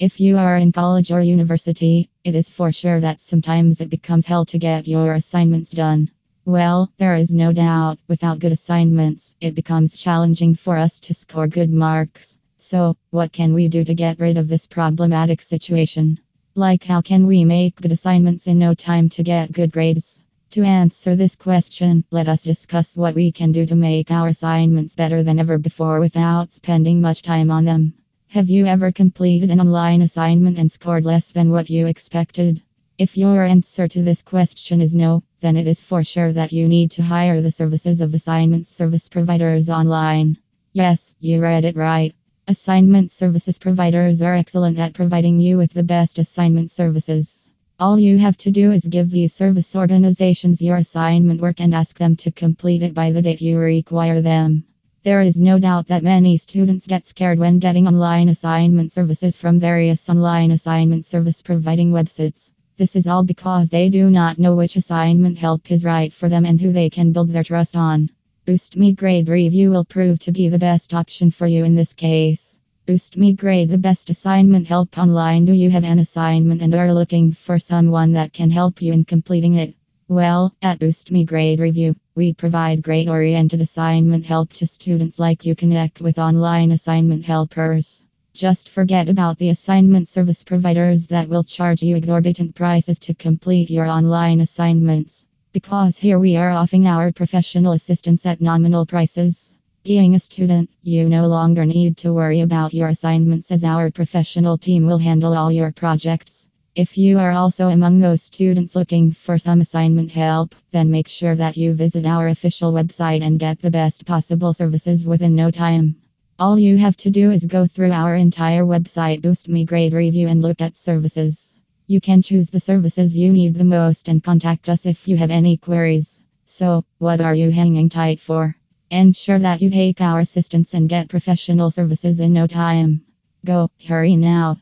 If you are in college or university, it is for sure that sometimes it becomes hell to get your assignments done. Well, there is no doubt, without good assignments, it becomes challenging for us to score good marks. So, what can we do to get rid of this problematic situation? Like, how can we make good assignments in no time to get good grades? To answer this question, let us discuss what we can do to make our assignments better than ever before without spending much time on them. Have you ever completed an online assignment and scored less than what you expected? If your answer to this question is no, then it is for sure that you need to hire the services of assignment service providers online. Yes, you read it right. Assignment services providers are excellent at providing you with the best assignment services. All you have to do is give these service organizations your assignment work and ask them to complete it by the date you require them. There is no doubt that many students get scared when getting online assignment services from various online assignment service providing websites. This is all because they do not know which assignment help is right for them and who they can build their trust on. Boostmygrade Review will prove to be the best option for you in this case. Boostmygrade the best assignment help online. Do you have an assignment and are looking for someone that can help you in completing it? Well, at Boostmygrade Review, we provide grade oriented assignment help to students like you connect with online assignment helpers. Just forget about the assignment service providers that will charge you exorbitant prices to complete your online assignments. Because here we are offering our professional assistance at nominal prices. Being a student, you no longer need to worry about your assignments as our professional team will handle all your projects. If you are also among those students looking for some assignment help, then make sure that you visit our official website and get the best possible services within no time. All you have to do is go through our entire website, Boostmygrade Review, and look at services. You can choose the services you need the most and contact us if you have any queries. So, what are you hanging tight for? Ensure that you take our assistance and get professional services in no time. Go, hurry now.